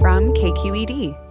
From KQED.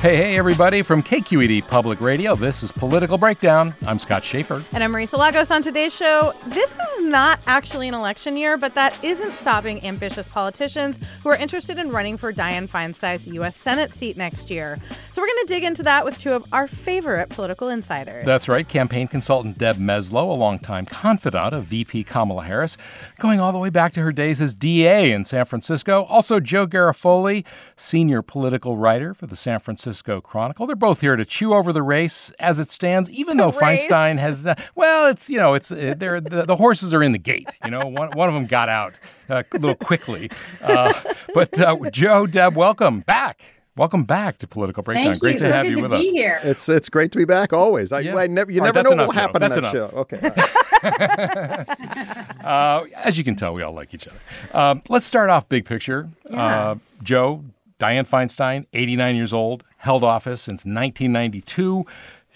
Hey, hey, everybody from KQED Public Radio. This is Political Breakdown. I'm Scott Shafer. And I'm Marisa Lagos on today's show. This is not actually an election year, but that isn't stopping ambitious politicians who are interested in running for Dianne Feinstein's U.S. Senate seat next year. So we're going to dig into that with two of our favorite political insiders. That's right. Campaign consultant Deb Mesloh, a longtime confidant of VP Kamala Harris, going all the way back to her days as DA in San Francisco. Also, Joe Garofoli, senior political writer for the San Francisco Francisco Chronicle. They're both here to chew over the race as it stands, even though Feinstein has, uh, well, it's, you know, it's, uh, they're, the, the, horses are in the gate. You know, one, one of them got out uh, a little quickly. Uh, but uh, Joe, Deb, welcome back. Welcome back to Political Breakdown. Thank great you. to so have good you to with be us. Here. It's it's great to be back always. I, Yeah. I never, you All right, never that's know what will happen on that enough. show. Okay. Uh, as you can tell, we all like each other. Um, let's start off big picture. Uh, Joe, Dianne Feinstein, 89 years old, held office since 1992.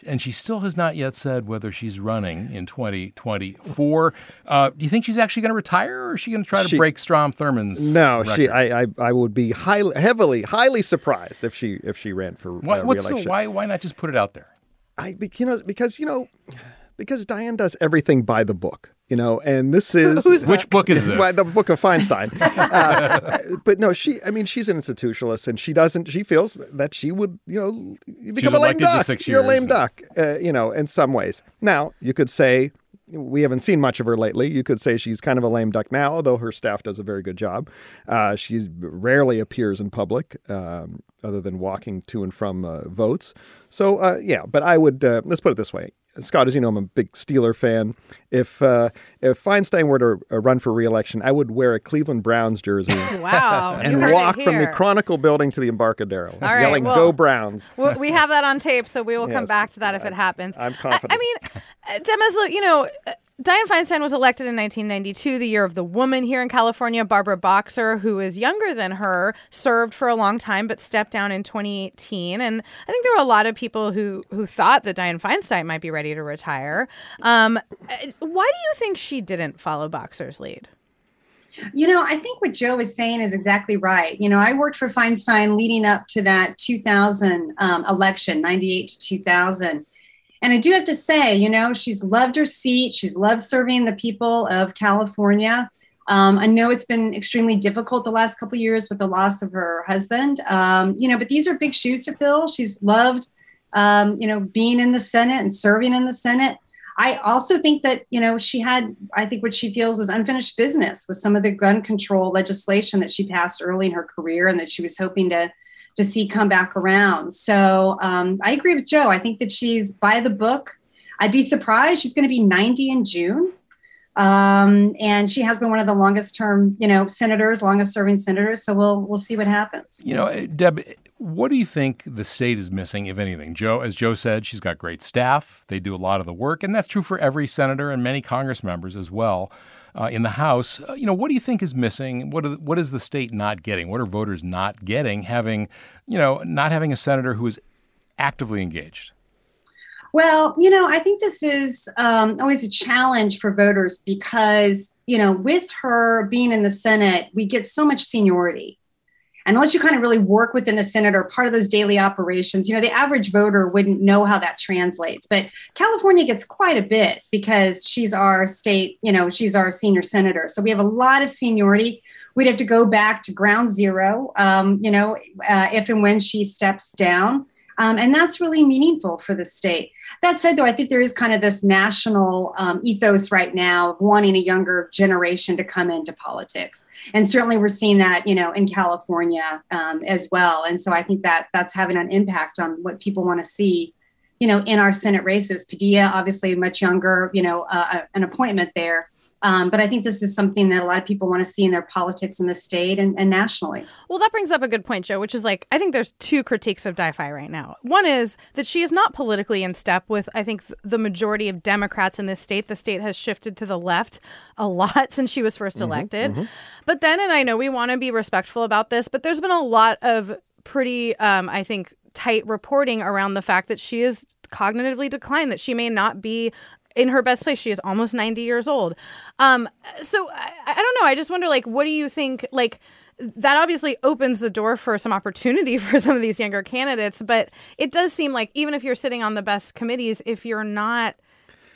And she still has not yet said whether she's running in 2024. Uh, do you think she's actually going to retire, or is she going to try to She- break Strom Thurmond's No, she. I, I I would be highly, heavily, highly surprised if she if she ran for Why, uh, what's the, reelection. why? Why not just put it out there? I you know because you know because Dianne does everything by the book. You know, and this is Which book is this? By the book of Feinstein. uh, but no, she. I mean, she's an institutionalist, and she doesn't. She feels that she would, you know, you become a lame duck. six You're a lame and- duck. Uh, you know, in some ways. Now, you could say we haven't seen much of her lately. You could say she's kind of a lame duck now, although her staff does a very good job. Uh, she rarely appears in public, um, other than walking to and from uh, votes. So, uh, yeah, but I would uh, let's put it this way. Scott, as you know, I'm a big Steeler fan. If uh, if Feinstein were to uh, run for reelection, I would wear a Cleveland Browns jersey Wow. and you heard it walk from the. Chronicle building to the Embarcadero, right, yelling well- "Go Browns!" Well, we have that on tape, so we will come back to that if it happens. I'm confident. I mean, uh, Deb Mesloh, you know, uh, Dianne Feinstein was elected in 1992, the year of the woman here in California. Barbara Boxer, who is younger than her, served for a long time but stepped down in 2018. And I think there were a lot of people who who thought that Dianne Feinstein might be ready to retire. Um, uh, why do you think she didn't follow Boxer's lead? You know, I think what Joe is saying is exactly right. You know, I worked for Feinstein leading up to that 2000 um, election, 98 to 2000. And I do have to say, you know, she's loved her seat. She's loved serving the people of California. Um, I know it's been extremely difficult the last couple years with the loss of her husband. Um, you know, but these are big shoes to fill. She's loved, um, you know, being in the Senate and serving in the Senate. I also think that, you know, she had, I think what she feels was unfinished business with some of the gun control legislation that she passed early in her career and that she was hoping to to see come back around. So um, I agree with Joe. I think that she's by the book. I'd be surprised. She's going to be 90 in June. Um, and she has been one of the longest term, you know, senators, longest serving senators. So we'll we'll see what happens. You know, Deb, what do you think the state is missing, if anything? Joe, as Joe said, she's got great staff. They do a lot of the work, and that's true for every senator and many Congress members as well. Uh, in the House, uh, you know, what do you think is missing? What what is the state not getting? What are voters not getting? Having, you know, not having a senator who is actively engaged. Well, you know, I think this is um, always a challenge for voters because, you know, with her being in the Senate, we get so much seniority. And unless you kind of really work within the Senate or part of those daily operations, you know, the average voter wouldn't know how that translates. But California gets quite a bit because she's our state, you know, she's our senior senator. So we have a lot of seniority. We'd have to go back to ground zero, um, you know, uh, if and when she steps down. Um, and that's really meaningful for the state. That said, though, I think there is kind of this national um, ethos right now of wanting a younger generation to come into politics, and certainly we're seeing that, you know, in California um, as well. And so I think that that's having an impact on what people want to see, you know, in our Senate races. Padilla, obviously, much younger, you know, uh, an appointment there. Um, but I think this is something that a lot of people want to see in their politics in the state and, and, nationally. Well, that brings up a good point, Joe, which is like, I think there's two critiques of Di-Fi right now. One is that she is not politically in step with, I think, the majority of Democrats in this state. The state has shifted to the left a lot since she was 1st mm-hmm, elected. Mm-hmm. But then, and I know we want to be respectful about this, but there's been a lot of pretty, um, I think, tight reporting around the fact that she is cognitively declined, that she may not be in her best place. She is almost 90 years old. Um, so I, I don't know. I just wonder, like, what do you think? Like, that obviously opens the door for some opportunity for some of these younger candidates. But it does seem like even if you're sitting on the best committees, if you're not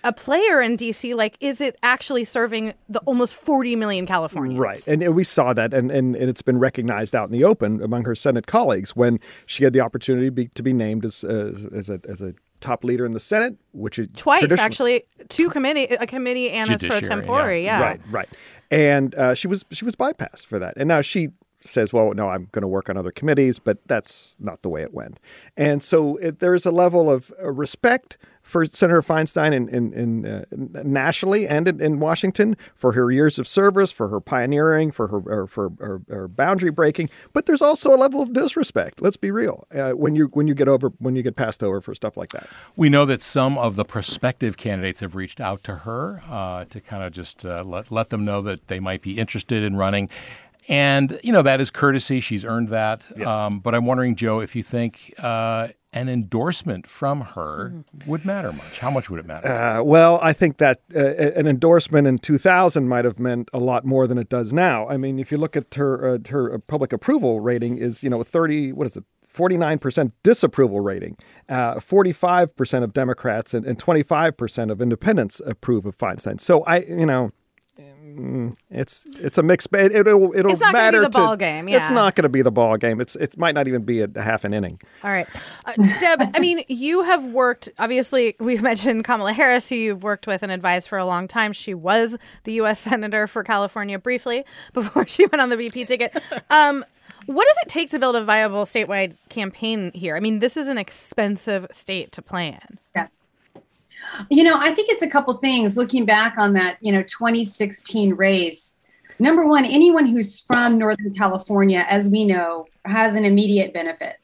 a player in DC, like, is it actually serving the almost 40 million Californians? Right. And, we saw that, and, and, and, it's been recognized out in the open among her Senate colleagues when she had the opportunity to be, to be named as, as, as, a, as a top leader in the Senate, which is twice actually, two committee, a committee and as pro tempore. Yeah. yeah. Right, right. And uh, she was she was bypassed for that, and now she says, "Well, no, I'm going to work on other committees," but that's not the way it went. And so it, there's a level of uh, respect for Senator Feinstein in, in, in uh, nationally and in, in, Washington for her years of service, for her pioneering, for her for her, her, boundary breaking. But there's also a level of disrespect. Let's be real. Uh, when you when you get over when you get passed over for stuff like that. We know that some of the prospective candidates have reached out to her uh, to kind of just uh, let let them know that they might be interested in running. And, you know, that is courtesy. She's earned that. Yes. Um, but I'm wondering, Joe, if you think uh, an endorsement from her would matter much. How much would it matter? Uh, well, I think that uh, an endorsement in 2000 might have meant a lot more than it does now. I mean, if you look at her uh, her public approval rating is you know 30 what is it 49% disapproval rating. Uh, 45% of Democrats and, and 25% of independents approve of Feinstein. So I you know it's it's a mixed bag. It, will it'll it's not matter be the to, ball game. Yeah. It's not going to be the ball game. It's it might not even be a, a half an inning. All right, uh, Deb. I mean, you have worked. Obviously, we've mentioned Kamala Harris, who you've worked with and advised for a long time. She was the U.S. senator for California briefly before she went on the VP ticket. Um, what does it take to build a viable statewide campaign here? I mean, this is an expensive state to play in. Yeah. You know, I think it's a couple things looking back on that, you know, 2016 race. Number one, anyone who's from Northern California, as we know, has an immediate benefit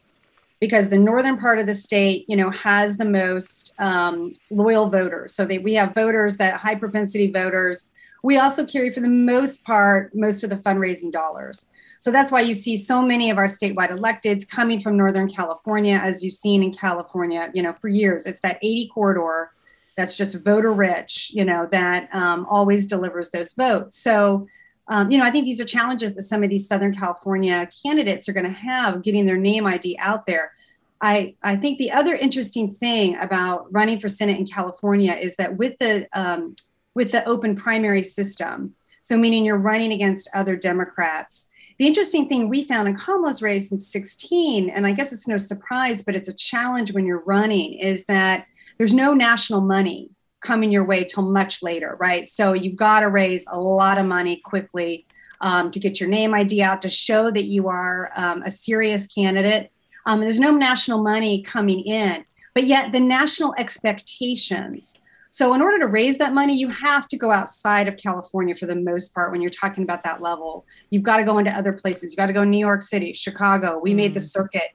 because the northern part of the state, you know, has the most um, loyal voters. So they, we have voters that high propensity voters. We also carry, for the most part, most of the fundraising dollars. So that's why you see so many of our statewide electeds coming from Northern California, as you've seen in California, you know, for years. It's that 80 corridor that's just voter rich, you know, that um, always delivers those votes. So, um, you know, I think these are challenges that some of these Southern California candidates are going to have getting their name ID out there. I, I think the other interesting thing about running for Senate in California is that with the um, with the open primary system, so meaning you're running against other Democrats. The interesting thing we found in Kamala's race in 16, and I guess it's no surprise, but it's a challenge when you're running, is that there's no national money coming your way till much later, right? So you've got to raise a lot of money quickly um, to get your name ID out to show that you are um, a serious candidate. Um, there's no national money coming in, but yet the national expectations. So, in order to raise that money, you have to go outside of California for the most part when you're talking about that level. You've got to go into other places. You've got to go New York City, Chicago. We mm. made the mm. circuit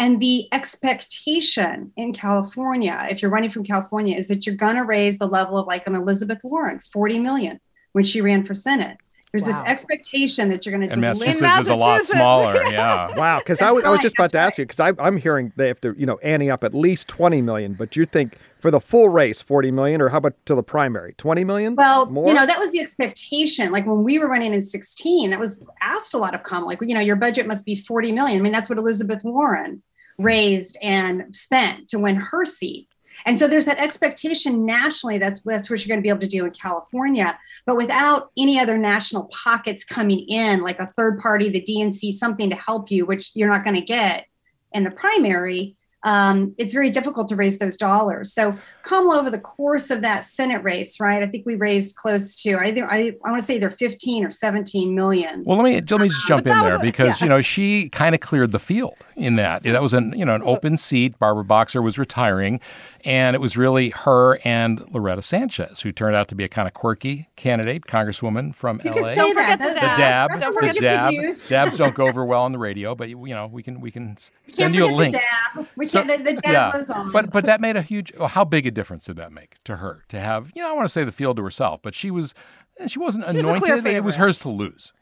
and the expectation in California, if you're running from California, is that you're going to raise the level of like an Elizabeth Warren, 40 million when she ran for Senate. There's wow. this expectation that you're going to do. Massachusetts, Massachusetts is a lot smaller. Yeah. wow. Because I, w- I was just about to ask you because I'm hearing they have to you know ante up at least 20 million, but you think for the full race 40 million, or how about to the primary 20 million? Well, More? you know that was the expectation. Like when we were running in 16, that was asked a lot of common. Like you know your budget must be 40 million. I mean that's what Elizabeth Warren raised and spent to win her seat. And so there's that expectation nationally that's, that's what you're going to be able to do in California, but without any other national pockets coming in, like a third party, the DNC, something to help you, which you're not going to get in the primary. Um, it's very difficult to raise those dollars. So Kamala, over the course of that Senate race, right? I think we raised close to either I, I want to say either 15 or 17 million. Well, let me let me just jump in there because yeah. you know she kind of cleared the field in that. That was an you know an open seat. Barbara Boxer was retiring, and it was really her and Loretta Sanchez who turned out to be a kind of quirky candidate, Congresswoman from you LA. Don't forget the dab. The dab. Don't forget the dab. Dabs don't go over well on the radio, but you know we can we can send you a link. So, the, the yeah. goes on. But but that made a huge. Well, how big a difference did that make to her to have? You know, I want to say the field to herself, but she was she wasn't she anointed. Was it was hers to lose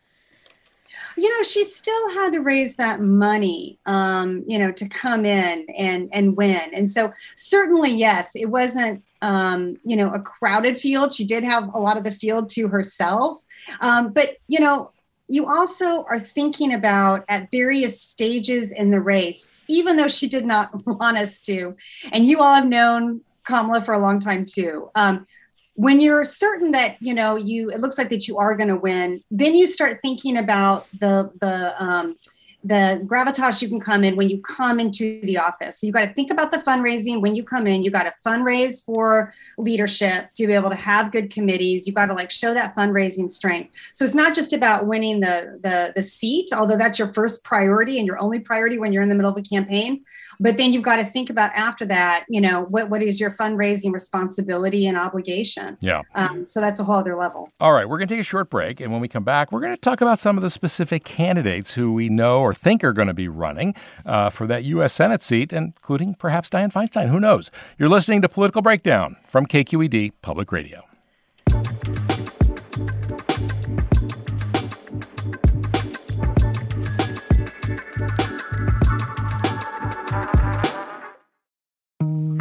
you know she still had to raise that money um, you know to come in and and win and so certainly yes it wasn't um, you know a crowded field she did have a lot of the field to herself um, but you know you also are thinking about at various stages in the race even though she did not want us to. And you all have known kamala for a long time too. Um, when you're certain that you know you it looks like that you are going to win then you start thinking about the the um, the gravitas you can come in when you come into the office. So you got to think about the fundraising when you come in. You got to fundraise for leadership to be able to have good committees. You got to like show that fundraising strength. So it's not just about winning the the the seat, although that's your first priority and your only priority when you're in the middle of a campaign. But then you've got to think about after that, you know, what what is your fundraising responsibility and obligation? Yeah. Um, so that's a whole other level. All right, we're going to take a short break, and when we come back, we're going to talk about some of the specific candidates who we know or think are going to be running uh, for that U.S. Senate seat, including perhaps Dianne Feinstein. Who knows? You're listening to Political Breakdown from KQED Public Radio.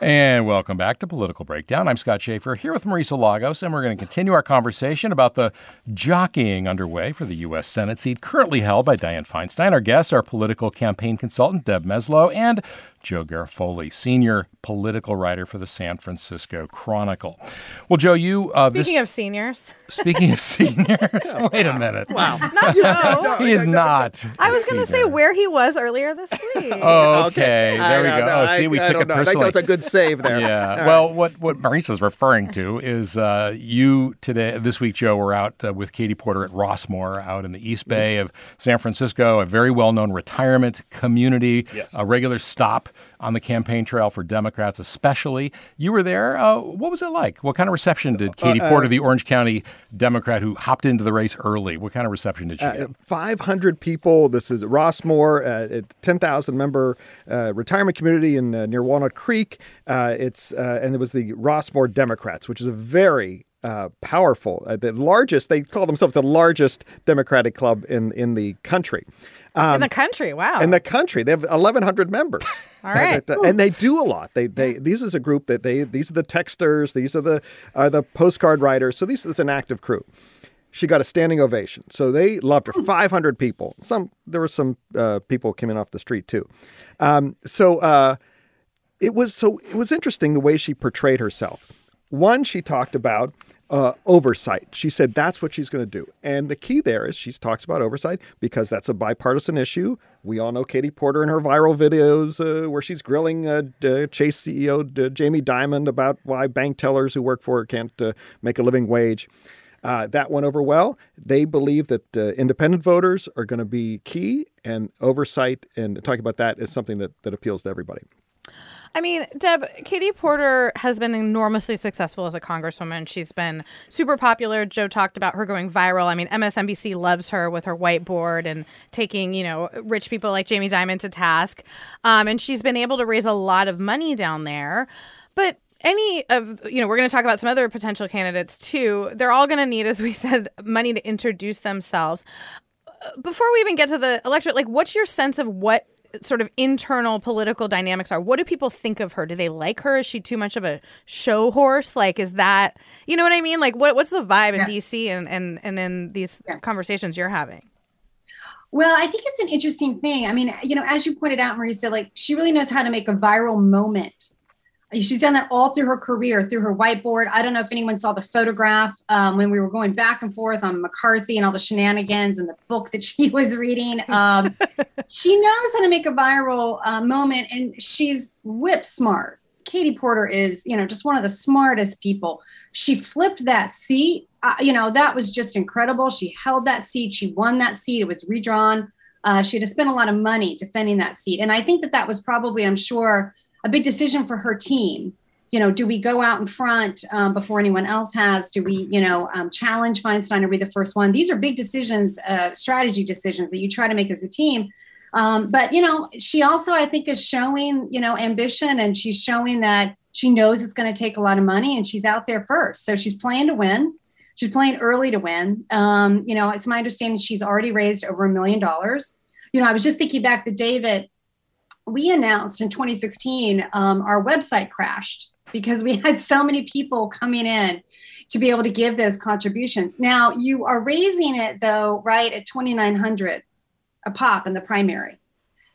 And welcome back to Political Breakdown. I'm Scott Shafer here with Marisa Lagos, and we're going to continue our conversation about the jockeying underway for the U.S. Senate seat currently held by Dianne Feinstein. Our guests are political campaign consultant Deb Mesloh and Joe Garofoli, senior political writer for the San Francisco Chronicle. Well, Joe, you uh, speaking this, of seniors. Speaking of seniors, wait a minute. Wow, not Joe. he is not. I was going to say where he was earlier this week. oh, okay, there we go. Oh, see, we I, took I it personally. I think that was a good save there. yeah. well, what what Marisa's referring to is uh, you today this week, Joe. We're out uh, with Katie Porter at Rossmoor, out in the East Bay of San Francisco, a very well known retirement community, yes. a regular stop on the campaign trail for Democrats, especially. You were there. Uh, what was it like? What kind of reception did Katie uh, Porter, the Orange County Democrat who hopped into the race early, what kind of reception did she uh, get? 500 people. This is Rossmoor, uh, 10,000 member uh, retirement community in near Walnut Creek. it's and it was the Rossmoor Democrats, which is a very uh, powerful, uh, the largest. They call themselves the largest Democratic club in in the country. Um, in the country, wow. In the country, they have 1,100 members. All right, and, and, they do a lot. They they these is a group that they these are the texters, these are the are the postcard writers. So these is an active crew. she got a standing ovation. So they loved her. 500 people. Some there were some uh, people coming off the street too. Um, so uh, it was so it was interesting the way she portrayed herself. One, she talked about uh, oversight. She said that's what she's going to do. And the key there is she talks about oversight because that's a bipartisan issue. We all know Katie Porter and her viral videos uh, where she's grilling uh, Chase CEO Jamie Dimon about why bank tellers who work for her can't uh, make a living wage. Uh, that went over well. They believe that uh, independent voters are going to be key, and oversight and talking about that is something that, that appeals to everybody. I mean, Deb, Katie Porter has been enormously successful as a congresswoman. She's been super popular. Joe talked about her going viral. I mean, MSNBC loves her with her whiteboard and taking, you know, rich people like Jamie Dimon to task. Um, and she's been able to raise a lot of money down there. But any of you know we're going to talk about some other potential candidates too they're all going to need as we said money to introduce themselves before we even get to the electorate like what's your sense of what sort of internal political dynamics are what do people think of her do they like her is she too much of a show horse like is that you know what i mean like what, what's the vibe in yeah. dc and, and and in these yeah. conversations you're having well, I think it's an interesting thing. I mean, you know, as you pointed out, Marisa, like she really knows how to make a viral moment She's done that all through her career, through her whiteboard. I don't know if anyone saw the photograph um, when we were going back and forth on McCarthy and all the shenanigans and the book that she was reading. Um, she knows how to make a viral uh, moment, and she's whip smart. Katie Porter is, you know, just one of the smartest people. She flipped that seat. Uh, you know, that was just incredible. She held that seat. She won that seat. It was redrawn. Uh, she had to spend a lot of money defending that seat. And I think that that was probably, I'm sure, a big decision for her team. You know, do we go out in front um, before anyone else has? Do we, you know, um, challenge Feinstein or be the first one? These are big decisions, uh, strategy decisions that you try to make as a team. Um, but you know, she also, I think, is showing, you know, ambition, and she's showing that she knows it's going to take a lot of money, and she's out there first. So she's playing to win. She's playing early to win. Um, you know, it's my understanding she's already raised over a million dollars. You know, I was just thinking back the day that we announced in 2016 um, our website crashed because we had so many people coming in to be able to give those contributions. Now you are raising it though, right at 2,900 a pop in the primary.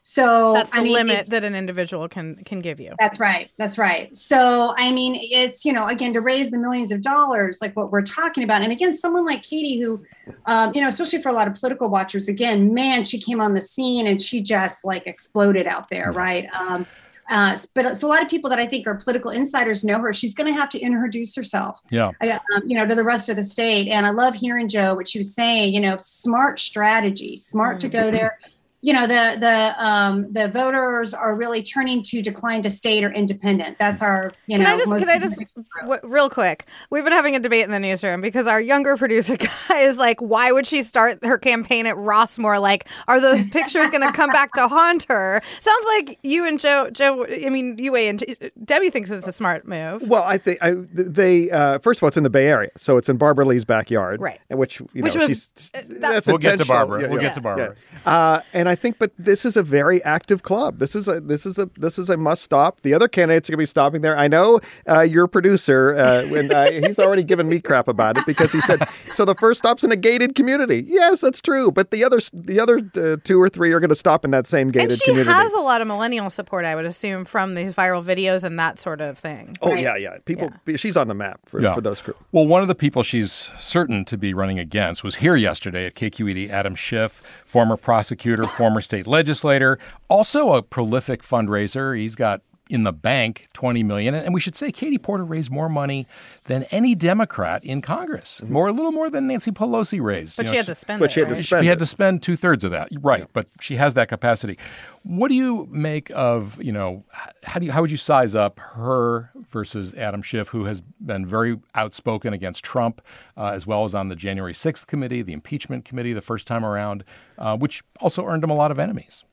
So that's the I mean, limit that an individual can can give you. That's right. That's right. So I mean, it's you know again to raise the millions of dollars like what we're talking about, and again, someone like Katie, who, um, you know, especially for a lot of political watchers, again, man, she came on the scene and she just like exploded out there, right? Um, uh, but so a lot of people that I think are political insiders know her. She's going to have to introduce herself, yeah, um, you know, to the rest of the state. And I love hearing Joe what she was saying. You know, smart strategy, smart mm-hmm. to go there you know the the um, the voters are really turning to decline to state or independent. That's our you can know. I just can I just w- real quick? We've been having a debate in the newsroom because our younger producer guy is like, why would she start her campaign at Rossmoor? Like, are those pictures going to come back to haunt her? Sounds like you and Joe. Joe, I mean, you and Debbie thinks it's a smart move. Well, I think I, they uh, first of all, it's in the Bay Area, so it's in Barbara Lee's backyard, right? Which you which know, was uh, that's we'll get to Barbara. Yeah, we'll yeah, get to Barbara. Yeah. Uh, and I think, but this is a very active club. This is a this is a this is a must stop. The other candidates are going to be stopping there. I know uh, your producer, uh, when uh, he's already given me crap about it because he said so. The first stop's in a gated community. Yes, that's true. But the other the other uh, two or three are going to stop in that same gated and she community. has a lot of millennial support, I would assume, from these viral videos and that sort of thing. Oh right? yeah, yeah. People, yeah. she's on the map for, yeah. for those crew. Well, one of the people she's certain to be running against was here yesterday at KQED. Adam Schiff, former prosecutor, former state legislator, also a prolific fundraiser. He's got in the bank 20 million and we should say Katie Porter raised more money than any Democrat in Congress. Mm-hmm. More a little more than Nancy Pelosi raised. But you she know, had to spend But it, she had right? to spend She had to spend two thirds of that. Right. Yeah. But she has that capacity. What do you make of, you know, how do you, how would you size up her versus Adam Schiff, who has been very outspoken against Trump, uh, as well as on the January 6th committee, the impeachment committee the first time around, uh, which also earned him a lot of enemies.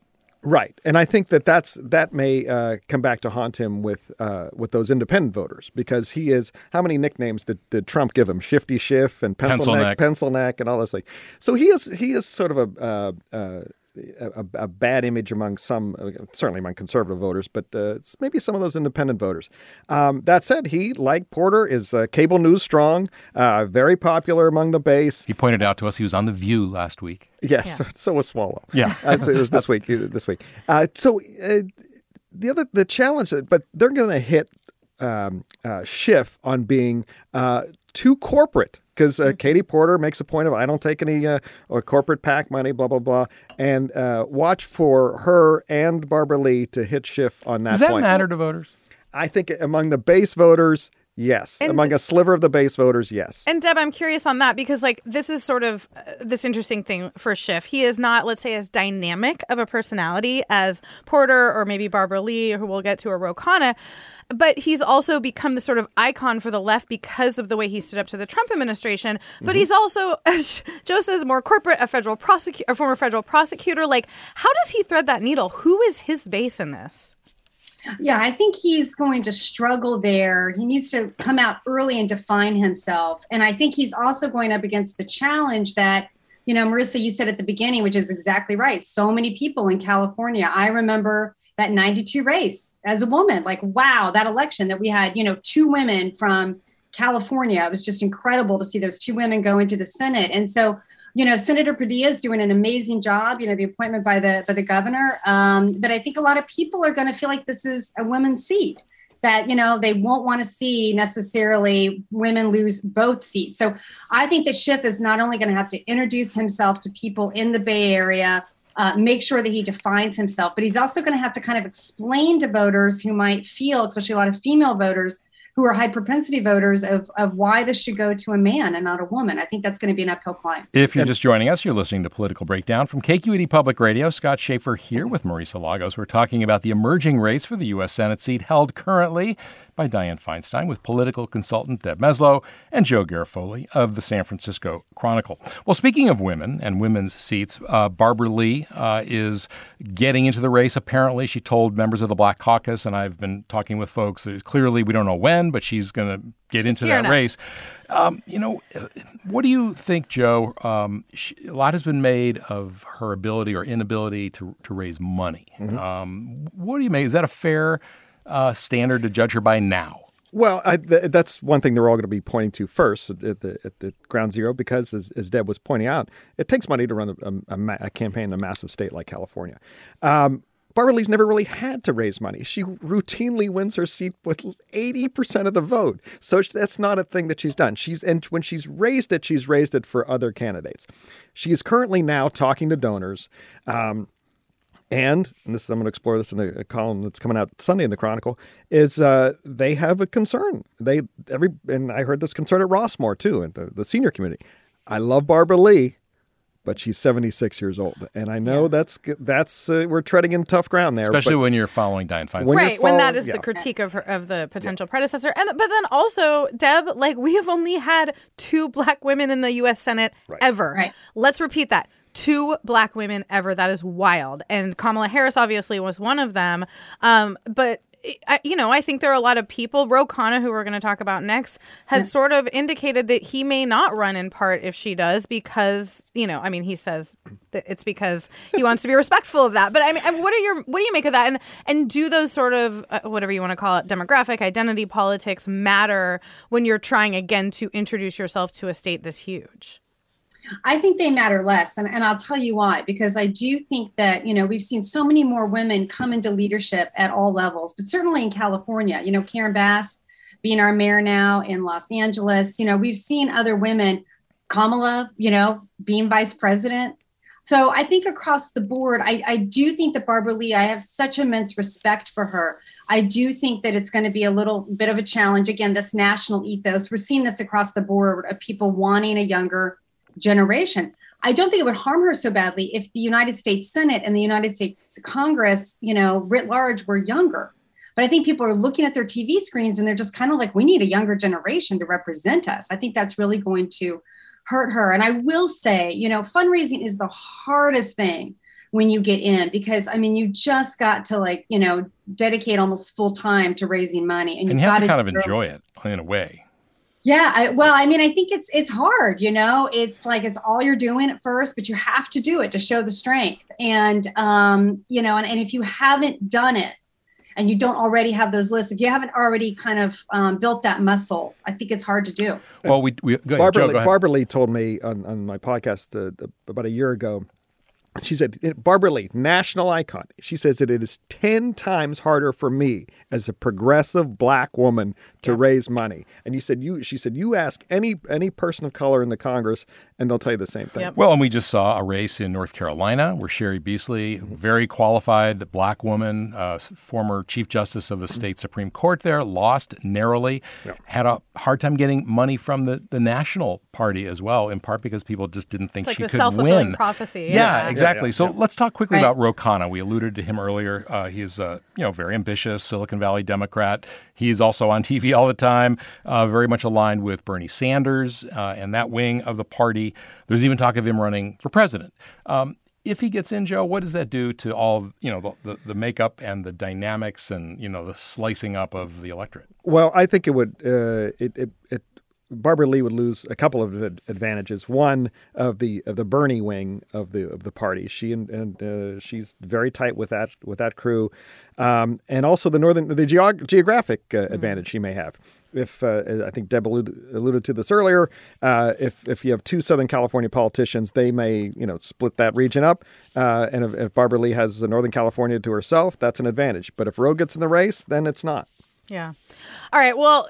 Right, and I think that that's that may uh, come back to haunt him with uh, with those independent voters because he is. How many nicknames did, did Trump give him? Shifty Schiff and Pencil, Pencil neck, neck. Pencil Neck, and all this thing. So he is he is sort of a. Uh, uh, a, a, bad image among some, certainly among conservative voters, but uh, maybe some of those independent voters. Um, that said, he, like Porter, is uh, cable news strong, uh, very popular among the base. He pointed out to us he was on The View last week. Yes, yeah. so was Swalwell. Yeah. Uh, so it was this week. This week. Uh, so the other, the challenge, but they're going to hit um, Schiff on being too corporate because uh, mm-hmm. Katie Porter makes a point of I don't take any uh, or corporate PAC money, blah blah blah, and uh, watch for her and Barbara Lee to hit Schiff on that. Does that point. matter to voters? I think among the base voters, Yes, and among a sliver of the base voters, yes. And Deb, I'm curious on that because like this is sort of uh, this interesting thing for Schiff. He is not, let's say, as dynamic of a personality as Porter or maybe Barbara Lee, who we'll get to, or Ro Khanna, but he's also become the sort of icon for the left because of the way he stood up to the Trump administration. But mm-hmm. he's also, as Joe says, more corporate, a federal prosecutor, a former federal prosecutor. Like, how does he thread that needle? Who is his base in this? Yeah, I think he's going to struggle there. He needs to come out early and define himself. And I think he's also going up against the challenge that, you know, Marisa, you said at the beginning, which is exactly right. So many people in California. I remember that 92 race as a woman. Like, wow, that election that we had, you know, two women from California. It was just incredible to see those two women go into the Senate. And so you know, Senator Padilla is doing an amazing job. You know, the appointment by the by the governor. Um, but I think a lot of people are going to feel like this is a women's seat. That you know they won't want to see necessarily women lose both seats. So I think that Schiff is not only going to have to introduce himself to people in the Bay Area, uh, make sure that he defines himself, but he's also going to have to kind of explain to voters who might feel, especially a lot of female voters, who are high propensity voters of, of why this should go to a man and not a woman. I think that's going to be an uphill climb. If you're just joining us, you're listening to Political Breakdown from KQED Public Radio. Scott Shafer here with Marisa Lagos. We're talking about the emerging race for the U.S. Senate seat held currently by Dianne Feinstein with political consultant Deb Mesloh and Joe Garofoli of the San Francisco Chronicle. Well, speaking of women and women's seats, uh, Barbara Lee uh, is getting into the race. Apparently, she told members of the Black Caucus, and I've been talking with folks, clearly we don't know when but she's going to get into that race. Um, you know, what do you think, Joe? Um, she, a lot has been made of her ability or inability to, to raise money. Mm-hmm. Um, what do you make? Is that a fair uh, standard to judge her by now? Well, I, th- that's one thing they're all going to be pointing to first at the, at the ground zero because, as, as, Deb was pointing out, it takes money to run a, a, a campaign in a massive state like California. Um, Barbara Lee's never really had to raise money. She routinely wins her seat with 80% of the vote. So that's not a thing that she's done. She's and when she's raised it, she's raised it for other candidates. She is currently now talking to donors. Um, and, and this is I'm going to explore this in the column that's coming out Sunday in the Chronicle. Is uh, they have a concern. They every and I heard this concern at Rossmoor too, and the, the senior committee. I love Barbara Lee but she's 76 years old, and I know yeah. that's that's uh, we're treading in tough ground there. Especially when you're following Dianne Feinstein, when right? when that is yeah. the critique of her of the potential yeah. predecessor, and but then also Deb, like we have only had two black women in the U.S. Senate right. ever. Right. Let's repeat that two black women ever. That is wild. And Kamala Harris obviously was one of them. Um, but I, you know, I think there are a lot of people. Ro Khanna, who we're going to talk about next, has yeah. sort of indicated that he may not run in part if she does because, you know, I mean, he says that it's because he wants to be respectful of that. But I mean, what are your what do you make of that? And and do those sort of uh, whatever you want to call it, demographic identity politics matter when you're trying again to introduce yourself to a state this huge? I think they matter less. And, and I'll tell you why, because I do think that, you know, we've seen so many more women come into leadership at all levels, but certainly in California, you know, Karen Bass being our mayor now in Los Angeles, you know, we've seen other women, Kamala, you know, being vice president. So I think across the board, I, I do think that Barbara Lee, I have such immense respect for her. I do think that it's going to be a little bit of a challenge. Again, this national ethos, we're seeing this across the board of people wanting a younger, generation. I don't think it would harm her so badly if the United States Senate and the United States Congress, you know, writ large were younger. But I think people are looking at their TV screens and they're just kind of like, we need a younger generation to represent us. I think that's really going to hurt her. And I will say, you know, fundraising is the hardest thing when you get in because I mean, you just got to like, you know, dedicate almost full time to raising money, and, and you have to kind of enjoy it in a way Yeah, I, well, I mean, I think it's it's hard. You know, it's like it's all you're doing at first, but you have to do it to show the strength. And um, you know, and, and if you haven't done it, and you don't already have those lists, if you haven't already kind of um, built that muscle, I think it's hard to do. Well, we, we go ahead, Barbara, Joe, Lee, go ahead. Barbara Lee told me on, on my podcast uh, about a year ago. She said, Barbara Lee, national icon. She says that it is 10 times harder for me as a progressive black woman to raise money. And you said you she said you ask any any person of color in the Congress and they'll tell you the same thing. Well, and we just saw a race in North Carolina where Cheri Beasley, very qualified black woman, uh, former Chief Justice of the state Supreme Court there, lost narrowly, had a hard time getting money from the, the national party as well, in part because people just didn't think It's like she the could win. prophecy, Yeah, yeah. exactly. Yeah, so yeah. let's talk quickly Right. about Ro Khanna. We alluded to him earlier. Uh, he's a you know very ambitious Silicon Valley Democrat. He's also on TV all the time, uh, very much aligned with Bernie Sanders uh, and that wing of the party. There's even talk of him running for president. Um, if he gets in, Joe, what does that do to all of, you know the, the, the makeup and the dynamics and you know the slicing up of the electorate? Well, I think it would. Uh, it, it, it Barbara Lee would lose a couple of advantages. One of the of the Bernie wing of the of the party. She and, and uh, she's very tight with that with that crew, um, and also the northern the geog- geographic uh, advantage she may have. If uh, I think Deb alluded, alluded to this earlier, uh, if if you have two Southern California politicians, they may you know split that region up. Uh, and if, if Barbara Lee has Northern California to herself, that's an advantage. But if Ro gets in the race, then it's not. Yeah. All right. Well,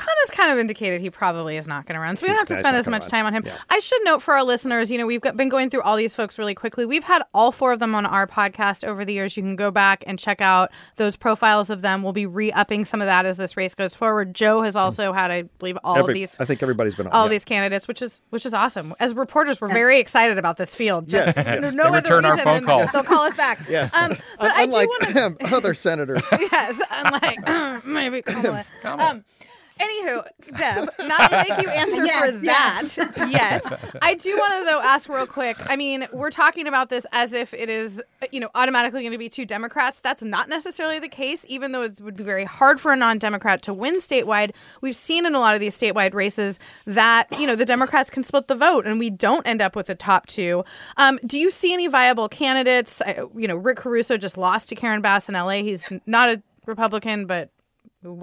Khanna's kind of indicated he probably is not going to run, so we don't have to spend as much run. time on him. Yeah. I should note for our listeners, you know, we've got, been going through all these folks really quickly. We've had all four of them on our podcast over the years. You can go back and check out those profiles of them. We'll be re-upping some of that as this race goes forward. Joe has also had, I believe, all Every- of these. I think everybody's been on. all yeah. these candidates, which is which is awesome. As reporters, we're very excited about this field. Just Yes. no They other return our reason phone than calls. They'll call us back. Yes. Um, but I do Unlike want to other senators. yes, unlike maybe Kamala. Um, anywho, Deb, not to make you answer Yes, for that yet, I do want to though ask real quick. I mean, we're talking about this as if it is, you know, automatically going to be two Democrats. That's not necessarily the case. Even though it would be very hard for a non-Democrat to win statewide, we've seen in a lot of these statewide races that you know the Democrats can split the vote, and we don't end up with the top two. Um, do you see any viable candidates? I, you know, Rick Caruso just lost to Karen Bass in L.A. He's not a Republican, but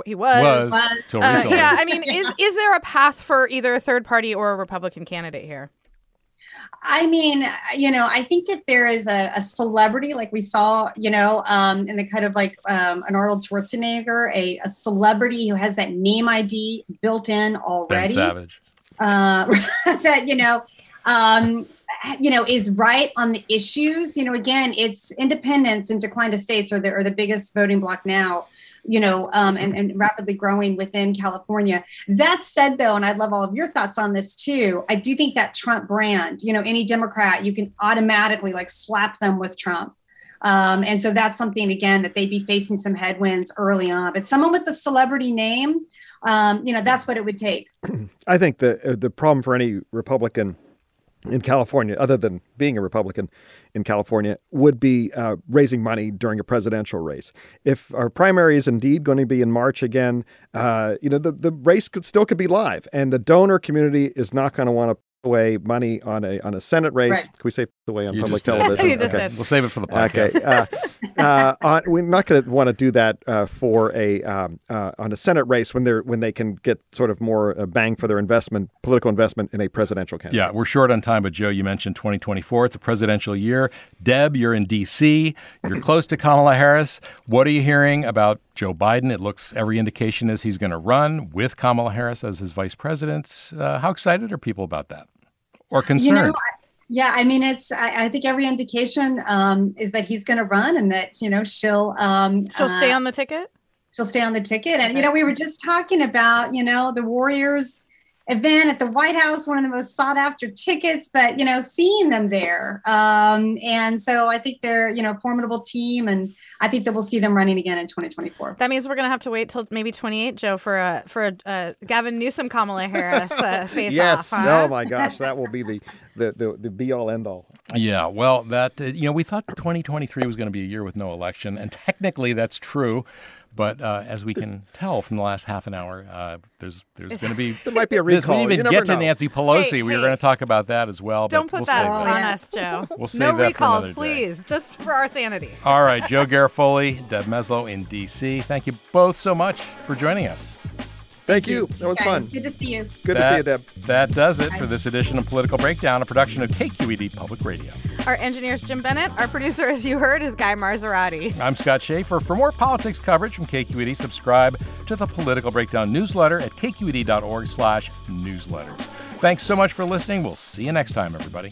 he was. Was Uh, yeah, I mean, is is there a path for either a third party or a Republican candidate here? I mean, you know, I think if there is a, a celebrity like we saw, you know, um, in the kind of like um, an Arnold Schwarzenegger, a, a celebrity who has that name ID built in already, Ben already, Savage. uh, that you know, um, you know, is right on the issues. You know, again, it's independents and decline to states are the are the biggest voting bloc now. You know, um, and, and rapidly growing within California. That said, though, and I'd love all of your thoughts on this too. I do think that Trump brand, you know, any Democrat, you can automatically like slap them with Trump. Um, and so that's something again that they'd be facing some headwinds early on. But someone with a celebrity name, um, you know, that's what it would take. I think the uh, the problem for any Republican in California, other than being a Republican in California, would be uh, raising money during a presidential race. If our primary is indeed going to be in March again, uh, you know the the race could still could be live, and the donor community is not going to want to put away money on a on a Senate race. Right. Can we say put way on You public just television? You just Okay. did. We'll save it for the podcast. Okay. Uh, uh, on, we're not going to want to do that uh, for a um, uh, on a Senate race when they're when they can get sort of more uh, bang for their investment, political investment in a presidential candidate. Yeah, we're short on time, but Joe, you mentioned 2024. It's a presidential year. Deb, you're in D.C. You're close to Kamala Harris. What are you hearing about Joe Biden? It looks every indication is he's going to run with Kamala Harris as his vice president. Uh, how excited are people about that, or concerned? You know, I- yeah, I mean, it's. I, I think every indication um, is that he's going to run, and that you know she'll um, She'll uh, stay on the ticket. she'll stay on the ticket. And you know, we were just talking about you know the Warriors event at the White House, one of the most sought after tickets, but you know, seeing them there. Um, and so I think they're, you know, a formidable team and I think that we'll see them running again in 2024. That means we're going to have to wait till maybe 28, Joe, for a for a, uh, Gavin Newsom Kamala Harris uh, face yes. off. Huh? Oh my gosh, that will be the the the, the be all end all. Yeah, well, that uh, you know, we thought 2023 was going to be a year with no election, and technically that's true. But uh, as we can tell from the last half an hour, uh, there's there's going to be there might be a this- recall. We didn't even never get to. Nancy Pelosi. Hey, we were going to talk about that as well. Don't but put we'll that on that. us, Joe. We'll save no that for recalls, another day. please, just for our sanity. All right, Joe Garofoli, Deb Mesloh in D.C. Thank you both so much for joining us. Thank you. That was Guys, fun. Good to see you. Good to see you, Deb. That does it for this edition of Political Breakdown, a production of KQED Public Radio. Our engineer is Jim Bennett. Our producer, as you heard, is Guy Marzorati. I'm Scott Shafer. For more politics coverage from KQED, subscribe to the Political Breakdown newsletter at kqed.org slash newsletters. Thanks so much for listening. We'll see you next time, everybody.